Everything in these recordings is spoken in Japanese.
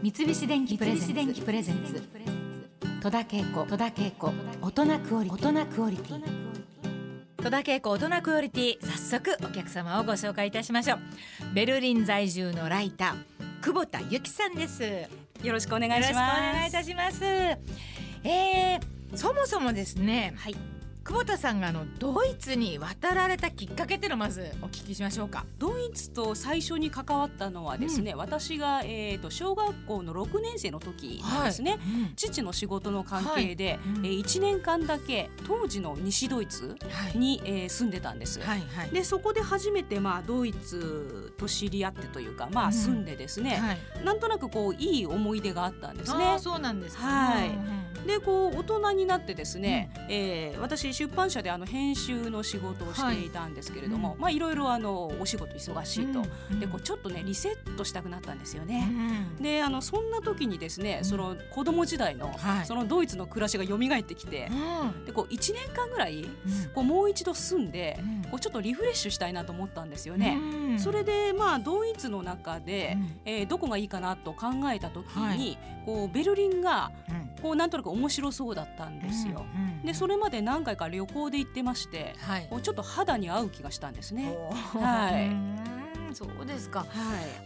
三菱電機プレゼンツ。戸田恵子。戸田恵子。大人クオリティ。大人クオリティ。戸田恵子大人クオリティ。早速お客様をご紹介いたしましょう。ベルリン在住のライター久保田由紀さんです。よろしくお願いします。よろしくお願いいたします。えー、そもそもですねはい。久保田さんがあのドイツに渡られたきっかけっていうのをまずお聞きしましょうか。ドイツと最初に関わったのはですね、私がえっ、と小学校の6年生の時なんですね。うん。父の仕事の関係で、うん。えー、1年間だけ当時の西ドイツはい。に、えー住んでたんです。はいはい。でそこで初めてまあドイツと知り合ってというかまうん。あ住んでですね、はい。なんとなくこういい思い出があったんですね。そうなんですか。はい。うんうんでこう大人になってですね、えー私出版社であの編集の仕事をしていたんですけれども、はいまあいろいろあのお仕事忙しいと、うん。でこうちょっとねリセットしたくなったんですようね。ん。であのそんな時にですね、うん。その子供時代の、はい。そのドイツの暮らしが蘇ってきて、うん。でこう1年間ぐらいうん。こうもう一度住んで、うん。こうちょっとリフレッシュしたいなと思ったんですよね。うん。それでまあドイツの中で、うん。えーどこがいいかなと考えた時に、はい。こうベルリンがうん。こうなんとなく面白そうだったんですよ。うんでそれまで何回か旅行で行ってましてはい。ちょっと肌に合う気がしたんですね。はい。うんそうですか。は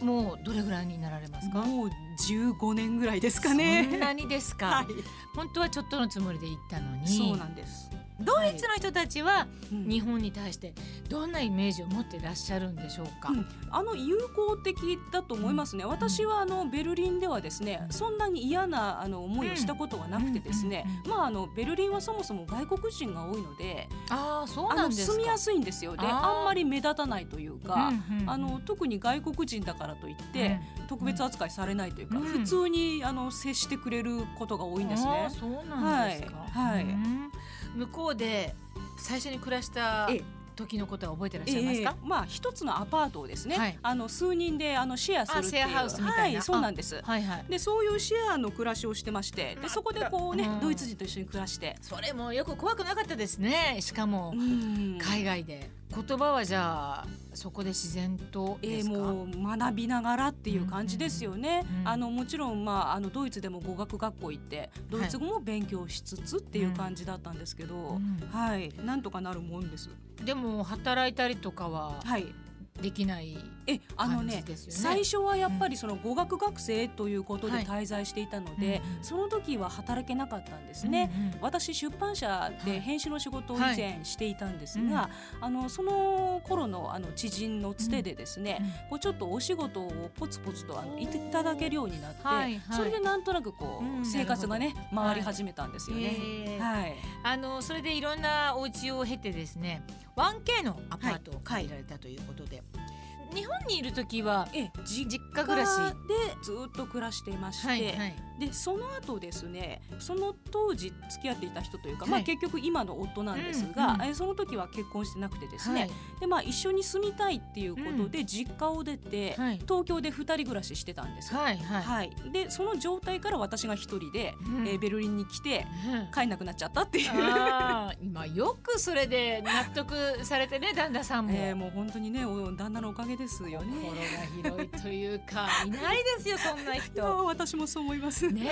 もうどれぐらいになられますい、か？もう15年ぐらいですかそんね。なにですか、はい、本当はちょっとのつもりで行ったのに。そうなんです。ドイツの人たちはうん。日本に対してどんなイメージを持っていらっしゃるんでしょうか、うん。あの友好的だと思いますね。私はあのベルリンではですね、そんなに嫌なあの思いをしたことはなくてですね、うんまああのベルリンはそもそも外国人が多いので、ああそうあのなんですか。住みやすいんですよ。で、あんまり目立たないというか、うんあの特に外国人だからといって、特別扱いされないというか、うん普通にあの接してくれることが多いんですあねー。そうなんですか、はい。はい。うん向こうで最初に暮らしたええ。時のことは覚えてらっしゃいますか、ええ。まあ一つのアパートをですね、はい。あの数人であのシェアするっていう。あシェアハウスみたいな。はい、そうなんです。はいはい。でそういうシェアの暮らしをしてましてでそこでこうね、うん。ドイツ人と一緒に暮らして、それもよく怖くなかったですね。しかもうん。海外で言葉はじゃあそこで自然とえーですか、もう学びながらっていう感じですよね。うんうんあのもちろんまああのドイツでも語学学校行ってドイツ語も勉強しつつっていう感じだったんですけど、うん。はい。なんとかなるもんです。でも働いたりとかははい。できないえあの感ねね。最初はやっぱりその語学学生ということではい。滞在していたので、うんうん。その時は働けなかったんですね。うんうん私出版社はい。で編集の仕事を以前していたんですが、はあのその頃のあの知人のつてでですね、こうちょっとお仕事をポツポツとあのいただけるようになって、はいはい。それでなんとなくこう、うん生活がね回り始めたんですよね。はい、あのそれでいろんなお家を経てですね 1K のアパートを借りられたということで、it. 日本にいる時はえ実実家暮らしでずっと暮らしていまして、はいはい。でその後ですねその当時付き合っていた人というか、はい。まあ、結局今の夫なんですが、うんうんえその時は結婚してなくてですね、はい。でまあ、一緒に住みたいっていうことで実家を出て、はい。東京で二人暮らししてたんですよ。はいはい。はい、でその状態から私が一人で、うん。えーベルリンに来てうん。帰んなくなっちゃったっていう。今よくそれで納得されてね旦那さんも。えーもう本当にねお旦那のおかげですよね。心が広いというかいないですよそんな人。私もそう思います。ね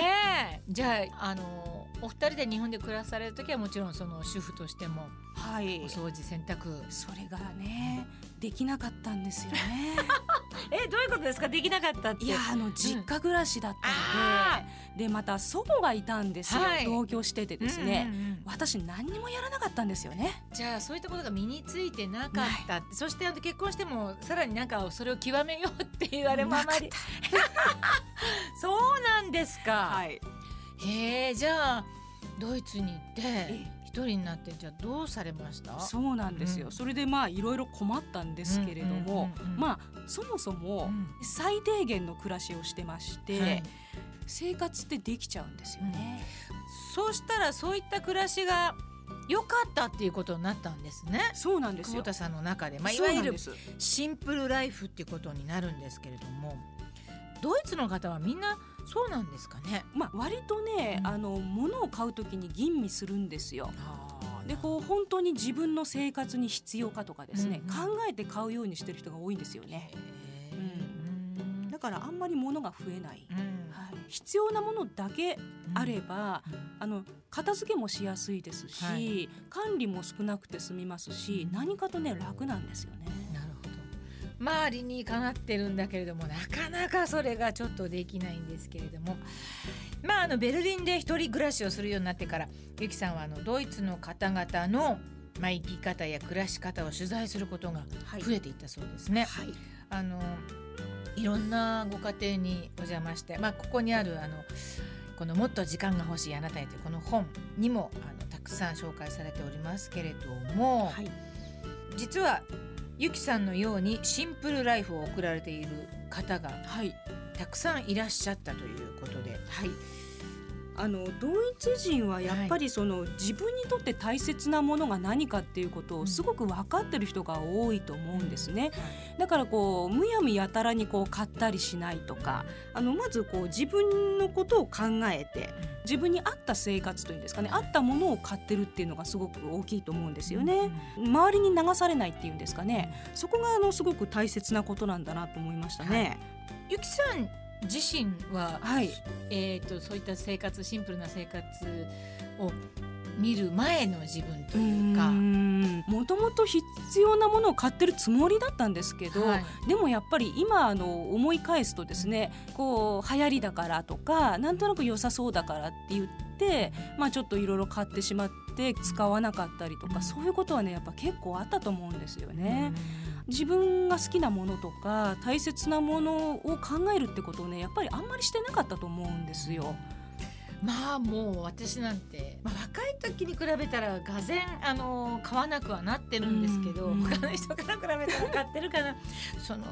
えじゃああのお二人で日本で暮らされる時はもちろんその主婦としてもはい。お掃除洗濯。それがねできなかったんですよね。えどういうことですか？できなかったって。いやあの実家暮らしだったあので、でまた祖母がいたんですよ、はい。同居しててですね、うんうんうん私何にもやらなかったんですよね。じゃあそういったことが身についてなかったそしてあの結婚してもさらになんかそれを極めようって言われもあまり。そうなんですか、い。へえじゃあドイツに行ってえ一人になってじゃあどうされました？そうなんですよ、うん。それでまあいろいろ困ったんですけれども、うんうんうんうん。まあそもそもうん。最低限の暮らしをしてまして、はい。生活ってできちゃうんですよね。そうしたらそういった暮らしが良かったっていうことになったんですね。そうなんですよ。久保田さんの中で、まあ、いわゆるシンプルライフっていうことになるんですけれどもドイツの方はみんなそうなんですかね。まあ割とね、うん。あの物を買うときに吟味するんですよ。あでこう本当に自分の生活に必要かとかですね、うんうん。考えて買うようにしてる人が多いんですよね。うん。だからあんまり物が増えない、必要なものだけあれば、あの片付けもしやすいですし、はい。管理も少なくて済みますし、うん。何かとね楽なんですよね。周りにかなってるんだけれどもなかなかそれがちょっとできないんですけれども。まああのベルリンで一人暮らしをするようになってからゆきさんはあのドイツの方々のまあ、生き方や暮らし方を取材することがはい。増えていったそうですね。はい。あのいろんなご家庭にお邪魔して、まあ、ここにあるあのこの「もっと時間が欲しいあなたへ」というこの本にもあのたくさん紹介されておりますけれども、はい。実はゆきさんのようにシンプルライフを送られている方がはいたくさんいらっしゃったということで。はいあのドイツ人はやっぱりその、自分にとって大切なものが何かっていうことうん。をすごく分かってる人が多いと思うんですね。だからこうむやみやたらにこう買ったりしないとかあのまずこう自分のことを考えて自分に合った生活というんですかね合ったものを買ってるっていうのがすごく大きいと思うんですよね。周りに流されないっていうんですかね。そこがあのすごく大切なことなんだなと思いましたね。ゆきさん自身は、はいえー、とそういった生活シンプルな生活を見る前の自分というか。もともと必要なものを買ってるつもりだったんですけど、はいでもやっぱり今あの思い返すとですねこう流行りだからとかなんとなく良さそうだからって言って、まあ、ちょっといろいろ買ってしまって使わなかったりとかそういうことはねやっぱ結構あったと思うんですよね。自分が好きなものとか大切なものを考えるってことをねやっぱりあんまりしてなかったと思うんですよ。まあもう私なんて、まあ、若い時に比べたらがぜんあの買わなくはなってるんですけど、うん他の人から比べたら買ってるかな。その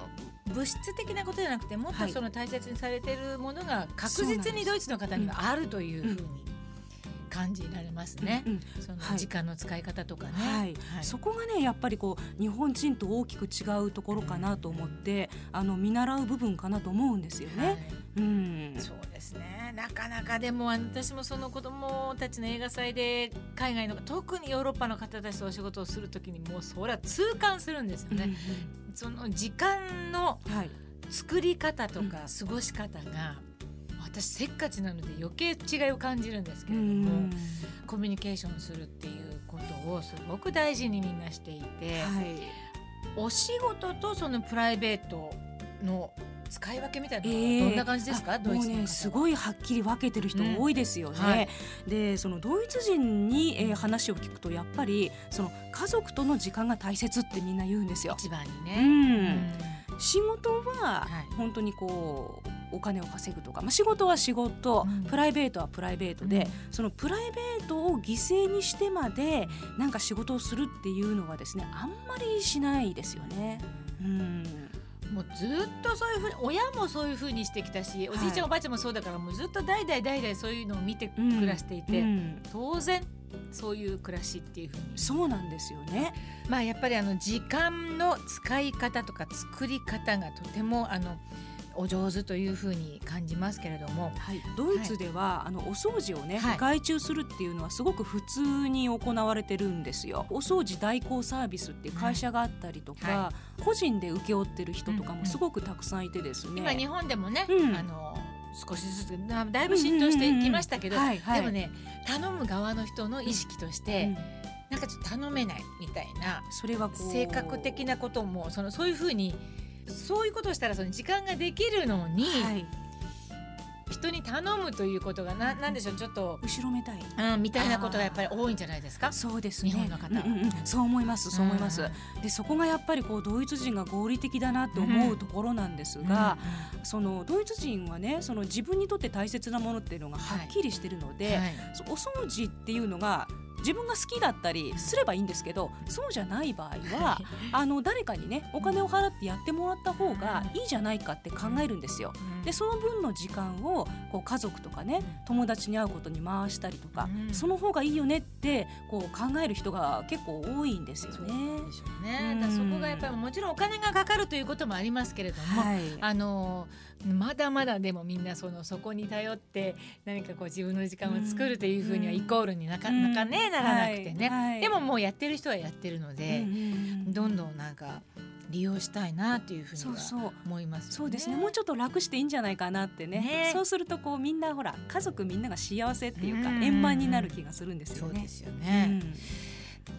物質的なことじゃなくてもっとはい。その大切にされてるものが確実にドイツの方にはあるというふうに感じられますね。うんそのはい。時間の使い方とかね。はい。そこがねやっぱりこう日本人と大きく違うところかなと思ってあの見習う部分かなと思うんですよね。はい。うん。そうですね。なかなかでも私もその子供たちの映画祭で海外の特にヨーロッパの方たちとお仕事をするときにもうそれは痛感するんですよね。その時間のうんはい。作り方とか過ごし方が、私せっかちなので余計違いを感じるんですけれども、コミュニケーションするっていうことをすごく大事にみんなしていて、はい。お仕事とそのプライベートの使い分けみたいなどんな感じですか、あもうドイツねすごいはっきり分けてる人多いですよね。うん。はい。でそのドイツ人に、えー話を聞くとやっぱりその家族との時間が大切ってみんな言うんですよ。一番にうね。ん。仕事ははい。本当にこうお金を稼ぐとか、まあ、仕事は仕事、うん。プライベートはプライベートで、そのプライベートを犠牲にしてまでなんか仕事をするっていうのはですねあんまりしないですよね。うん。もうずっとそういうふうに親もそういうふうにしてきたし、おじいちゃんおばあちゃんもそうだからもうずっと代々代々そういうのを見て暮らしていて、うん。当然そういう暮らしっていうふうに。そうなんですよね。まあやっぱりあの時間の使い方とか作り方がとてもあのお上手というふうに感じますけれども、はい、ドイツでは、あのお掃除をね、はい。外注するっていうのはすごく普通に行われてるんですよ。お掃除代行サービスっていう会社があったりとか、は個人で請け負ってる人とかうんうんもすごくたくさんいてですね。今日本でもね、うん。あの少しずつなだいぶ浸透してきましたけど、うんうんうん。はいはい。でもね頼む側の人の意識として、うんなんかちょっと頼めないみたいなそれは性格的なこともそのそういうふうにそういうことをしたらその時間ができるのに、はい、人に頼むということがななんでしょうちょっと、後ろめたい。うん、みたいなことがやっぱり多いんじゃないですか？そうですね。日本の方はうんうんうんそう思います。そう思います。うんで、そこがやっぱりこうドイツ人が合理的だなって思うところなんですが、そのドイツ人はね、その自分にとって大切なものっていうのがはっきりしてるので、はいそうお掃除っていうのが自分が好きだったりすればいいんですけどそうじゃない場合はあの誰かにねお金を払ってやってもらった方がいいじゃないかって考えるんですよ。うん。でその分の時間をこう家族とかね友達に会うことに回したりとか、うん。その方がいいよねってこう考える人が結構多いんですよね。でしょうね。うん。だそこがやっぱりもちろんお金がかかるということもありますけれども、はい。あのまだまだでもみんなそのそこに頼って何かこう自分の時間を作るというふうにはうんイコールになかうん。なかねならなくてね、はい。はい。でももうやってる人はやってるので、うんうんうんどんどんなんか利用したいなというふうに思いますよね。そうですね。もうちょっと楽していいんじゃないかなってね。ね。そうするとこうみんなほら家族みんなが幸せっていうかうん。円満になる気がするんですよね。そうで。すよね。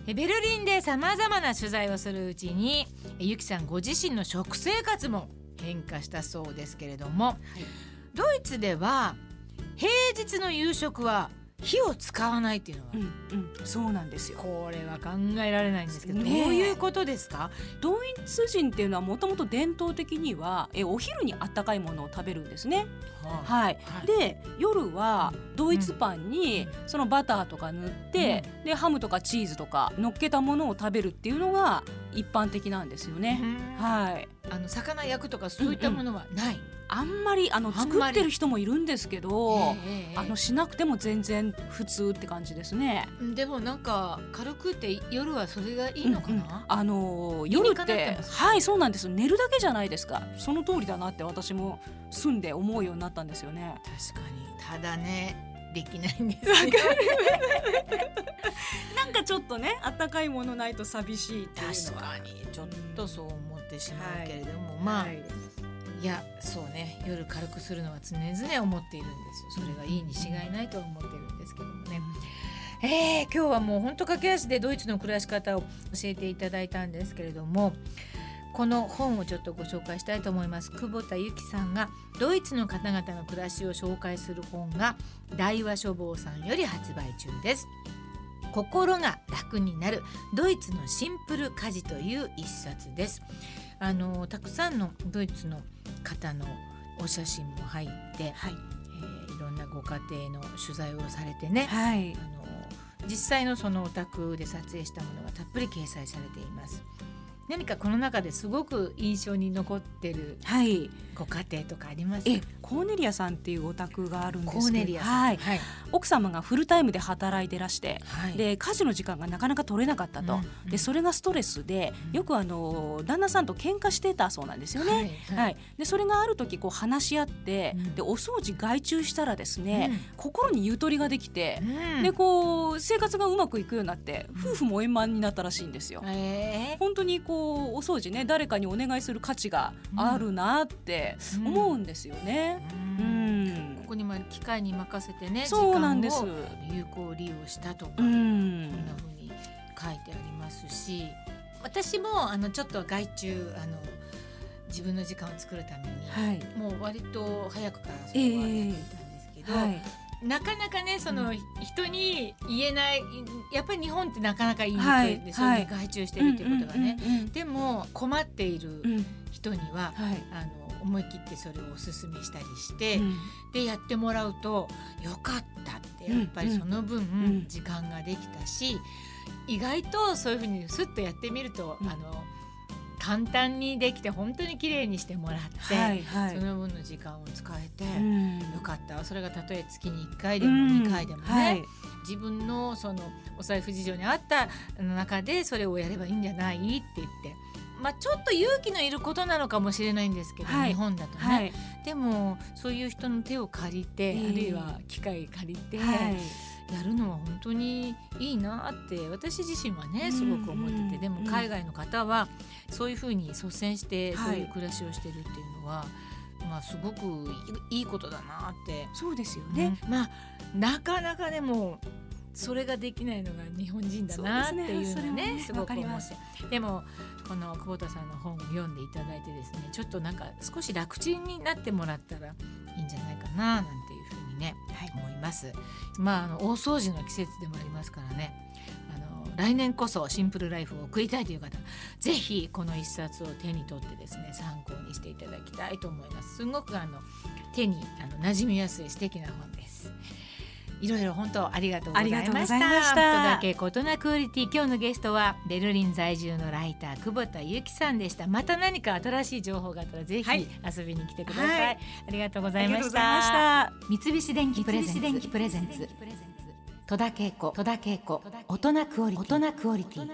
えベルリンでさまざまな取材をするうちにえゆきさんご自身の食生活も変化したそうですけれども、ドイツでは平日の夕食は火を使わないっていうのは、うんうん、そうなんですよ。これは考えられないんですけど、ねえ。どういうことですか？ドイツ人っていうのはもともと伝統的にはえお昼にあったかいものを食べるんですね。はい、はい。で夜はドイツパンにそのバターとか塗って、でハムとかチーズとか乗っけたものを食べるっていうのが一般的なんですよね。はい、あの魚焼くとかそういったものはない、あんまりあのあんまり作ってる人もいるんですけど、ええあのしなくても全然普通って感じですね。でもなんか軽くって夜はそれがいいのかな、うんうん。あの夜っかなってはいそうなんです寝るだけじゃないですか。その通りだなって私も住んで思うようになったんですよね。確かに。ただねできないんですよ。なんかちょっとねあったかいものないと寂しいっていう確のは。かに。ちょっとそう思ってしまうけれども、まあ、はいい、やそうね。夜軽くするのは常々思っているんですよ。それがいいに違いないとは思ってるんですけどもね、えー、今日はもう本当駆け足でドイツの暮らし方を教えていただいたんですけれどもこの本をちょっとご紹介したいと思います。久保田由紀さんがドイツの方々の暮らしを紹介する本が大和書房さんより発売中です。心が楽になるドイツのシンプル家事という一冊です。あのたくさんのドイツの方のお写真も入って、はい。えーいろんなご家庭の取材をされてね、はい。あの実際のそのお宅で撮影したものがたっぷり掲載されています何かこの中ですごく印象に残ってるはい。ご家庭とかあります？えコーネリアさんっていうお宅があるんですけど。はい、はい。奥様がフルタイムで働いてらしてはい。で家事の時間がなかなか取れなかったと、うんうん。でそれがストレスでうん。よくあの旦那さんと喧嘩してたそうなんですよね。はいはい。でそれがある時こう話し合って、うん。でお掃除外注したらですね、うん。心にゆとりができて、うん。でこう生活がうまくいくようになって夫婦も円満になったらしいんですよ。え。ー本当にこうお掃除ね誰かにお願いする価値があるなって思うんですよね。ううん。んここにも機械に任せてねそうなんです。時間を有効利用したとか、うこんんな風に書いてありますし私もあのちょっと外注あの自分の時間を作るために、はい。もう割と早くからそれはやっていたんですけど、はいなかなかねその、う人に言えないやっぱり日本ってなかなか言いにくいはいで、そういうはい。外注してるっていうことがね、うんうんうんでも困っているうん。人には、はい。あの思い切ってそれをおすすめしたりして、うん。でやってもらうとよかったってやっぱりその分ん。時間ができたし、意外とそういうふうにスッとやってみると、うん。あの簡単にできて本当に綺麗にしてもらって、はいはい。その分の時間を使えて、うん。よかった。それがたとえ月に1回でもうん2回でもね、はい。自分のそのお財布事情に合った中でそれをやればいいんじゃないって言って。まあ、ちょっと勇気のいることなのかもしれないんですけど、はい。日本だとね、はい。でもそういう人の手を借りて、ええ。あるいは機械借りて、はいやるのは本当にいいなって私自身はねすごく思ってて、うんでも海外の方はそういうふうに率先してはい。そういう暮らしをしてるっていうのは、まあすごくいいことだなって、そうですよね。ね。まあなかなかでもそれができないのが日本人だなっていうのねね。すごく思って。でもこの久保田さんの本を読んでいただいてですねちょっとなんか少し楽ちんになってもらったらいいんじゃないかななんてね、はい、思います。まああの大掃除の季節でもありますからねあの来年こそシンプルライフを送りたいという方ぜひこの一冊を手に取ってですね参考にしていただきたいと思います。すごくあの手にあの馴染みやすい素敵な本です。いろいろ本当ありがとうございました。ありがとうございましたとだけ異なクオリティ今日のゲストはベルリン在住のライター久保田由紀さんでした。また何か新しい情報があったらぜひはい遊びに来てください。はいありがとうござあいましりがとうございまた。した。三菱電機プレゼンツ戸田恵子戸田恵子大人クオリティ大人クオリティ